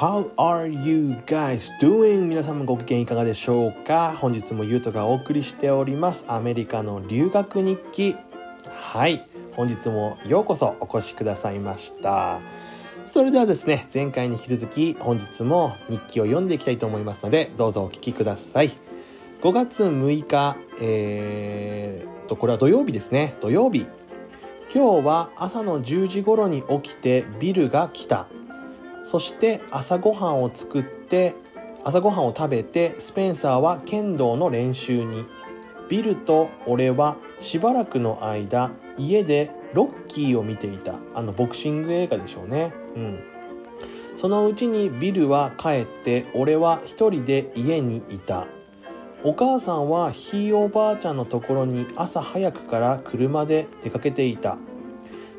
How are you guys doing? 皆様ご機嫌いかがでしょうか？本日もゆうとがお送りしております。アメリカの留学日記。はい。本日もようこそお越しくださいました。それではですね前回に引き続き本日も日記を読んでいきたいと思いますのでどうぞお聞きください。5月6日えー、とこれは土曜日ですね。土曜日。今日は朝の10時頃に起きてビルが来た。そして朝ごはんを作って朝ごはんを食べてスペンサーは剣道の練習に。ビルと俺はしばらくの間家でロッキーを見ていた。あのボクシング映画でしょうね。うん。そのうちにビルは帰って俺は一人で家にいた。お母さんはひいおばあちゃんのところに朝早くから車で出かけていた。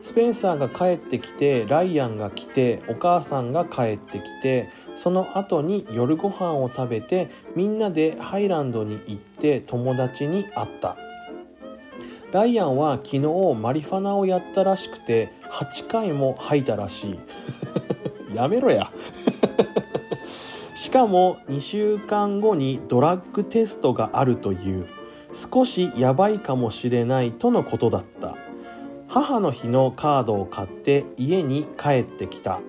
スペンサーが帰ってきてライアンが来てお母さんが帰ってきてその後に夜ご飯を食べてみんなでハイランドに行って友達に会った。ライアンは昨日マリファナをやったらしくて8回も吐いたらしい。やめろや。しかも2週間後にドラッグテストがあるという。少しやばいかもしれないとのことだった。母の日のカードを買って家に帰ってきた。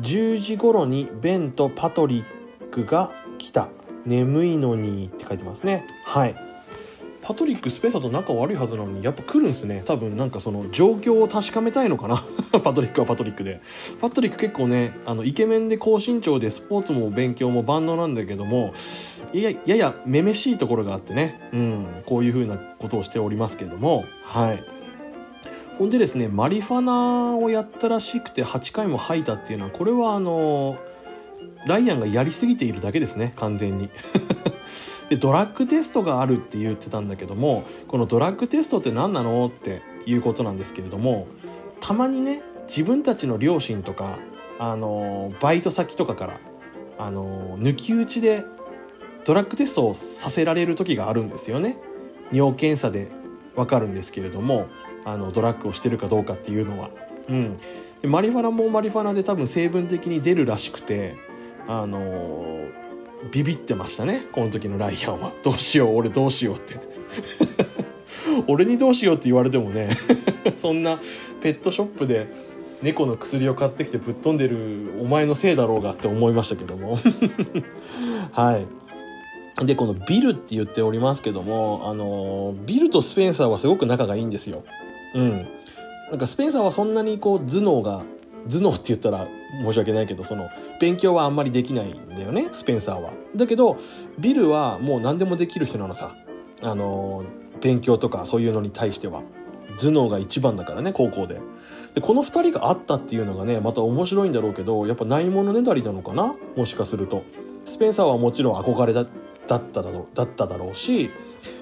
10時頃にベンとパトリックが来た。眠いのにって書いてますね。はい。パトリックスペンサーと仲悪いはずなのにやっぱ来るんすね。多分なんかその状況を確かめたいのかな。パトリックはパトリックで。パトリック結構ねあのイケメンで高身長でスポーツも勉強も万能なんだけどもいやややめめしいところがあってね、うん、こういうふうなことをしておりますけども。はい。ほんでですねマリファナをやったらしくて8回も吐いたっていうのはこれはあのライアンがやりすぎているだけですね完全に。でドラッグテストがあるって言ってたんだけどもこのドラッグテストって何なの？っていうことなんですけれどもたまにね自分たちの両親とかあのバイト先とかからあの抜き打ちでドラッグテストをさせられる時があるんですよね。尿検査でわかるんですけれどもあのドラッグをしてるかどうかっていうのは。うん、でマリファナもマリファナで多分成分的に出るらしくてあのー、ビビってましたね。この時のライアンは。どうしよう。俺どうしようって。俺にどうしようって言われてもね。そんなペットショップで猫の薬を買ってきてぶっ飛んでるお前のせいだろうがって思いましたけども。はい。でこのビルって言っておりますけどもあのビルとスペンサーはすごく仲がいいんですようん。なんかスペンサーはそんなにこう頭脳が頭脳って言ったら申し訳ないけどその勉強はあんまりできないんだよねスペンサーは。だけどビルはもう何でもできる人なのさあの勉強とかそういうのに対しては頭脳が一番だからね高校で。でこの2人があったっていうのがねまた面白いんだろうけどやっぱないものねだりなのかなもしかすると。スペンサーはもちろん憧れだっただろうだっただろうし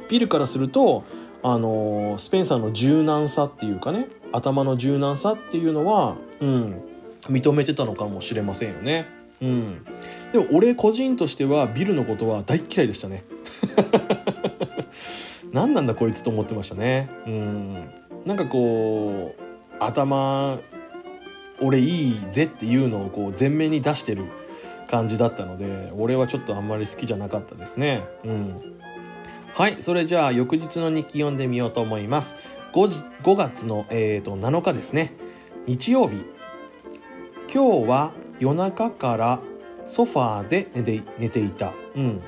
ビルからするとあのスペンサーの柔軟さっていうかね頭の柔軟さっていうのは、うん、認めてたのかもしれませんよね。うん、でも俺個人としてはビルのことは大嫌いでしたね。何なんだこいつと思ってましたね。うん、なんかこう頭俺いいぜっていうのをこう前面に出してる感じだったので俺はちょっとあんまり好きじゃなかったですね。うんはい、それじゃあ翌日の日記読んでみようと思います。5, 5月の、えーと、7日ですね。日曜日。今日は夜中からソファーで寝て寝ていた。うん。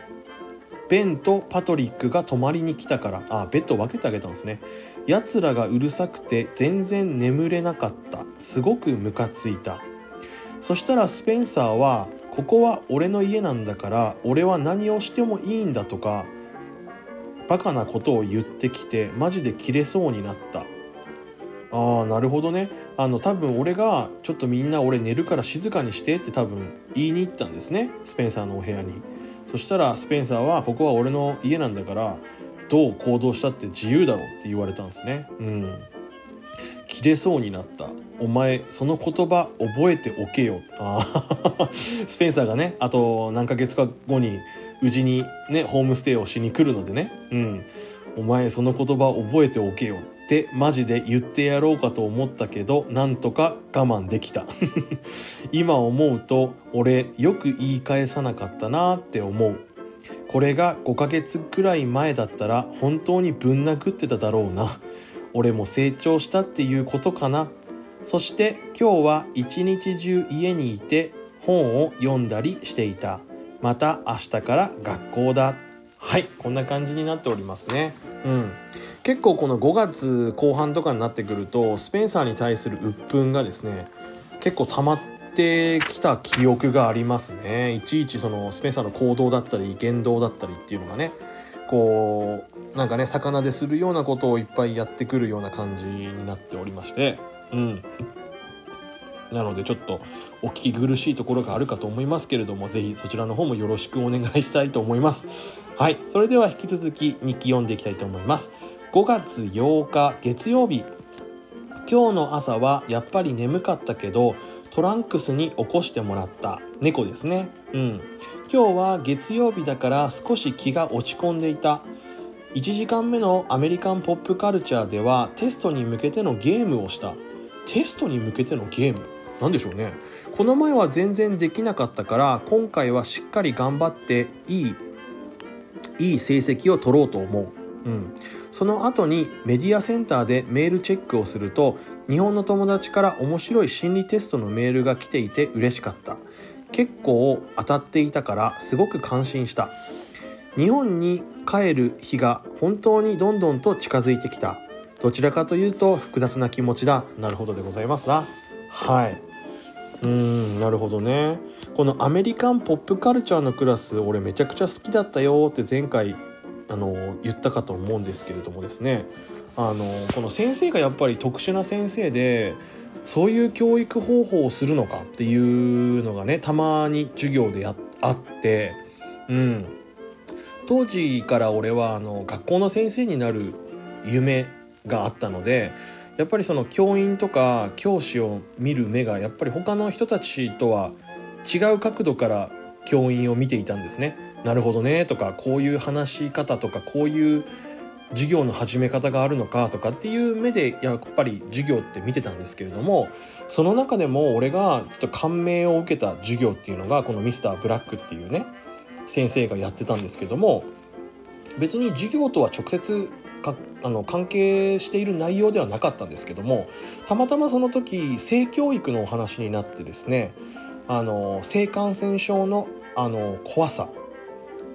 ベンとパトリックが泊まりに来たから、あ、ベッド分けてあげたんですね。奴らがうるさくて全然眠れなかった。すごくムカついた。そしたらスペンサーは、ここは俺の家なんだから、俺は何をしてもいいんだとか、バカなことを言ってきてマジで切れそうになった。ああなるほどね。あの多分俺がちょっとみんな俺寝るから静かにしてって多分言いに行ったんですね。スペンサーのお部屋に。そしたらスペンサーはここは俺の家なんだからどう行動したって自由だろうって言われたんですね。うん。切れそうになった。お前その言葉覚えておけよ。あ スペンサーがねあと何ヶ月か後にうちにねホームステイをしに来るのでね。うん。お前その言葉覚えておけよってマジで言ってやろうかと思ったけどなんとか我慢できた。今思うと俺よく言い返さなかったなって思う。これが5ヶ月くらい前だったら本当にぶん殴ってただろうな。俺も成長したっていうことかな。そして今日は一日中家にいて本を読んだりしていた。また明日から学校だ。はいこんな感じになっておりますね。うん。結構この5月後半とかになってくるとスペンサーに対する鬱憤がですね結構溜まってきた記憶がありますね。いちいちそのスペンサーの行動だったり言動だったりっていうのがねこうなんかね魚でするようなことをいっぱいやってくるような感じになっておりまして。うん。なのでちょっとお聞き苦しいところがあるかと思いますけれども、ぜひそちらの方もよろしくお願いしたいと思います。はい。それでは引き続き日記読んでいきたいと思います。5月8日月曜日。今日の朝はやっぱり眠かったけど、トランクスに起こしてもらった猫ですね。うん。今日は月曜日だから少し気が落ち込んでいた。1時間目のアメリカンポップカルチャーではテストに向けてのゲームをした。テストに向けてのゲーム何でしょうね。この前は全然できなかったから今回はしっかり頑張っていいいい成績を取ろうと思う、うん、その後にメディアセンターでメールチェックをすると日本の友達から面白い心理テストのメールが来ていて嬉しかった。結構当たっていたからすごく感心した。日本に帰る日が本当にどんどんと近づいてきた。どちらかというと複雑な気持ちだ。なるほどでございますな。はい。うんなるほどね。このアメリカンポップカルチャーのクラス俺めちゃくちゃ好きだったよって前回あの言ったかと思うんですけれどもですね。あのこの先生がやっぱり特殊な先生でそういう教育方法をするのかっていうのがねたまに授業であってうん。当時から俺はあの学校の先生になる夢があったのでやっぱりその教員とか教師を見る目がやっぱり他の人たちとは違う角度から教員を見ていたんですね。なるほどねとかこういう話し方とかこういう授業の始め方があるのかとかっていう目でやっぱり授業って見てたんですけれどもその中でも俺がちょっと感銘を受けた授業っていうのがこのミスターブラックっていうね先生がやってたんですけども別に授業とは直接あの関係している内容ではなかったんですけどもたまたまその時性教育のお話になってですねあの性感染症のあの怖さ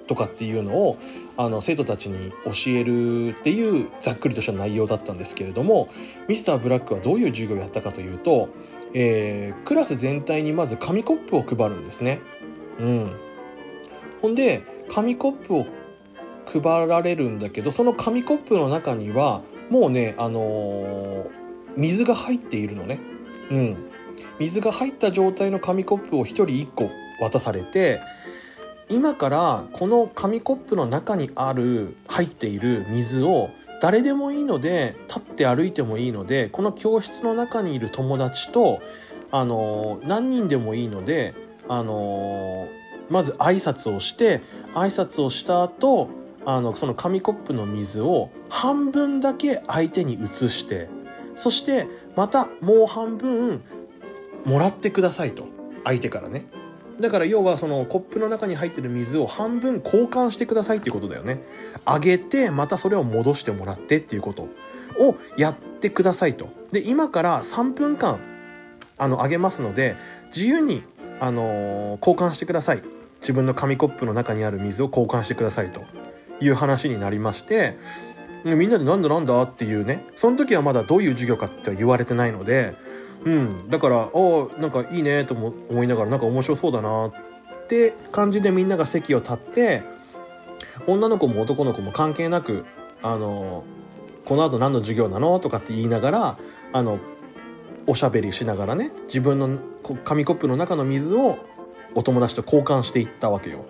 とかっていうのをあの生徒たちに教えるっていうざっくりとした内容だったんですけれどもミスターブラックはどういう授業をやったかというと、えー、クラス全体にまず紙コップを配るんですね。うん、ほんで紙コップを配られるんだけどその紙コップの中にはもうねあのー、水が入っているのね。うん。水が入った状態の紙コップを1人1個渡されて今からこの紙コップの中にある入っている水を誰でもいいので立って歩いてもいいのでこの教室の中にいる友達とあのー、何人でもいいのであのー、まず挨拶をして挨拶をした後あのその紙コップの水を半分だけ相手に移してそしてまたもう半分もらってくださいと。相手からね。だから要はそのコップの中に入ってる水を半分交換してくださいっていうことだよね。あげてまたそれを戻してもらってっていうことをやってくださいと。で今から3分間あのげますので自由にあの、交換してください。自分の紙コップの中にある水を交換してくださいと。いう話になりましてみんなでなんだなんだっていうねその時はまだどういう授業かって言われてないのでうんだからおなんかいいねと思いながらなんか面白そうだなって感じでみんなが席を立って女の子も男の子も関係なくあのこの後何の授業なのとかって言いながらあのおしゃべりしながらね自分の紙コップの中の水をお友達と交換していったわけよ。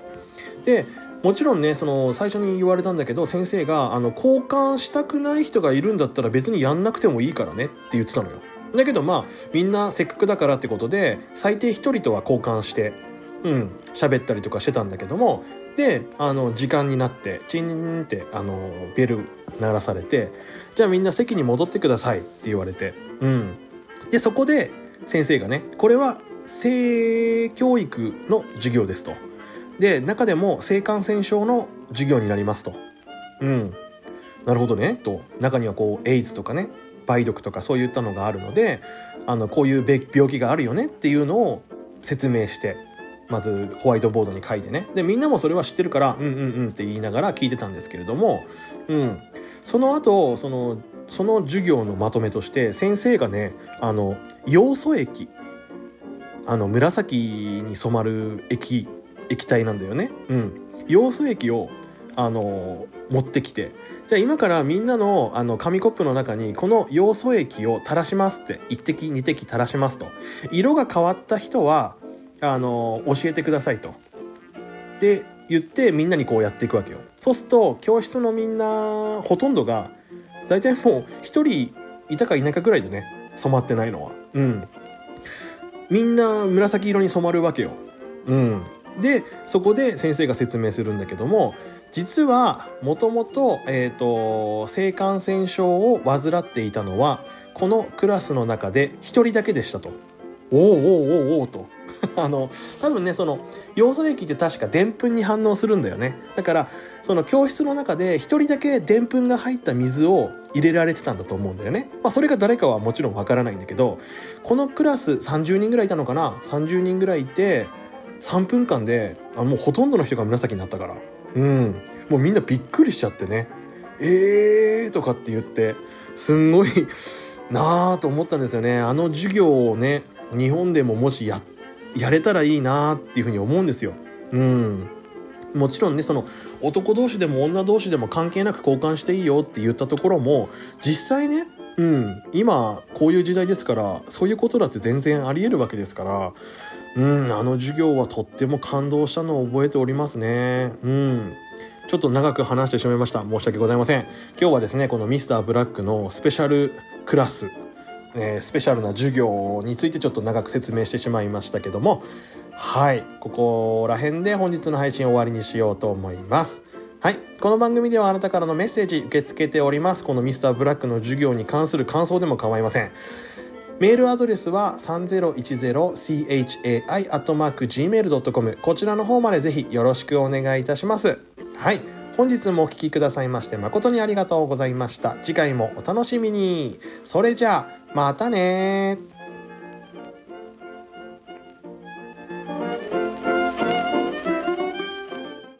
でもちろんねその最初に言われたんだけど先生があの交換したくない人がいるんだったら別にやんなくてもいいからねって言ってたのよ。だけどまあみんなせっかくだからってことで最低1人とは交換してうん喋ったりとかしてたんだけどもであの時間になってチンってあのベル鳴らされてじゃあみんな席に戻ってくださいって言われてうん。でそこで先生がねこれは性教育の授業ですと。で中でも性感染症の授業になりますと。うん。なるほどね。と中にはこうエイズとかね梅毒とかそういったのがあるのであのこういう病気があるよねっていうのを説明してまずホワイトボードに書いてね。でみんなもそれは知ってるからうんうんうんって言いながら聞いてたんですけれども、うん、その後そのその授業のまとめとして先生がねあのヨウ素液あの紫に染まる液液体なんだよね。うん、ヨウ素液をあの持ってきて。じゃあ今からみんなのあの紙コップの中にこのヨウ素液を垂らしますって1滴2滴垂らしますと。色が変わった人はあの教えてくださいと。で言ってみんなにこうやっていくわけよ。そうすると教室のみんなほとんどが大体もう1人いたかいないかぐらいでね。染まってないのは。うん。みんな紫色に染まるわけよ。うん。でそこで先生が説明するんだけども実はもともと,、性感染症を患っていたのはこのクラスの中で1人だけでしたと。おおおおおおと。あの多分ねその要素液って確かでんぷんに反応するんだよねだからその教室の中で1人だけでんぷんが入った水を入れられてたんだと思うんだよね、まあ、それが誰かはもちろんわからないんだけどこのクラス30人ぐらいいたのかな？30人ぐらいいて3分間であもうほとんどの人が紫になったから。うん。もうみんなびっくりしちゃってね。えーとかって言ってすんごい なあと思ったんですよね。あの授業をね日本でももしややれたらいいなっていうふうに思うんですよ。うん。もちろんねその男同士でも女同士でも関係なく交換していいよって言ったところも実際ねうん。今こういう時代ですからそういうことだって全然ありえるわけですからうんあの授業はとっても感動したのを覚えておりますね。うん。ちょっと長く話してしまいました。申し訳ございません。今日はですねこのミスターブラックのスペシャルクラスえー、スペシャルな授業についてちょっと長く説明してしまいましたけども。はい。ここら辺で本日の配信終わりにしようと思います。はい。この番組ではあなたからのメッセージ受け付けております。このミスターブラックの授業に関する感想でも構いません。メールアドレスは 3010chai.gmail.com こちらの方までぜひよろしくお願いいたします。はい。本日もお聴きくださいまして誠にありがとうございました。次回もお楽しみに。それじゃあ、またね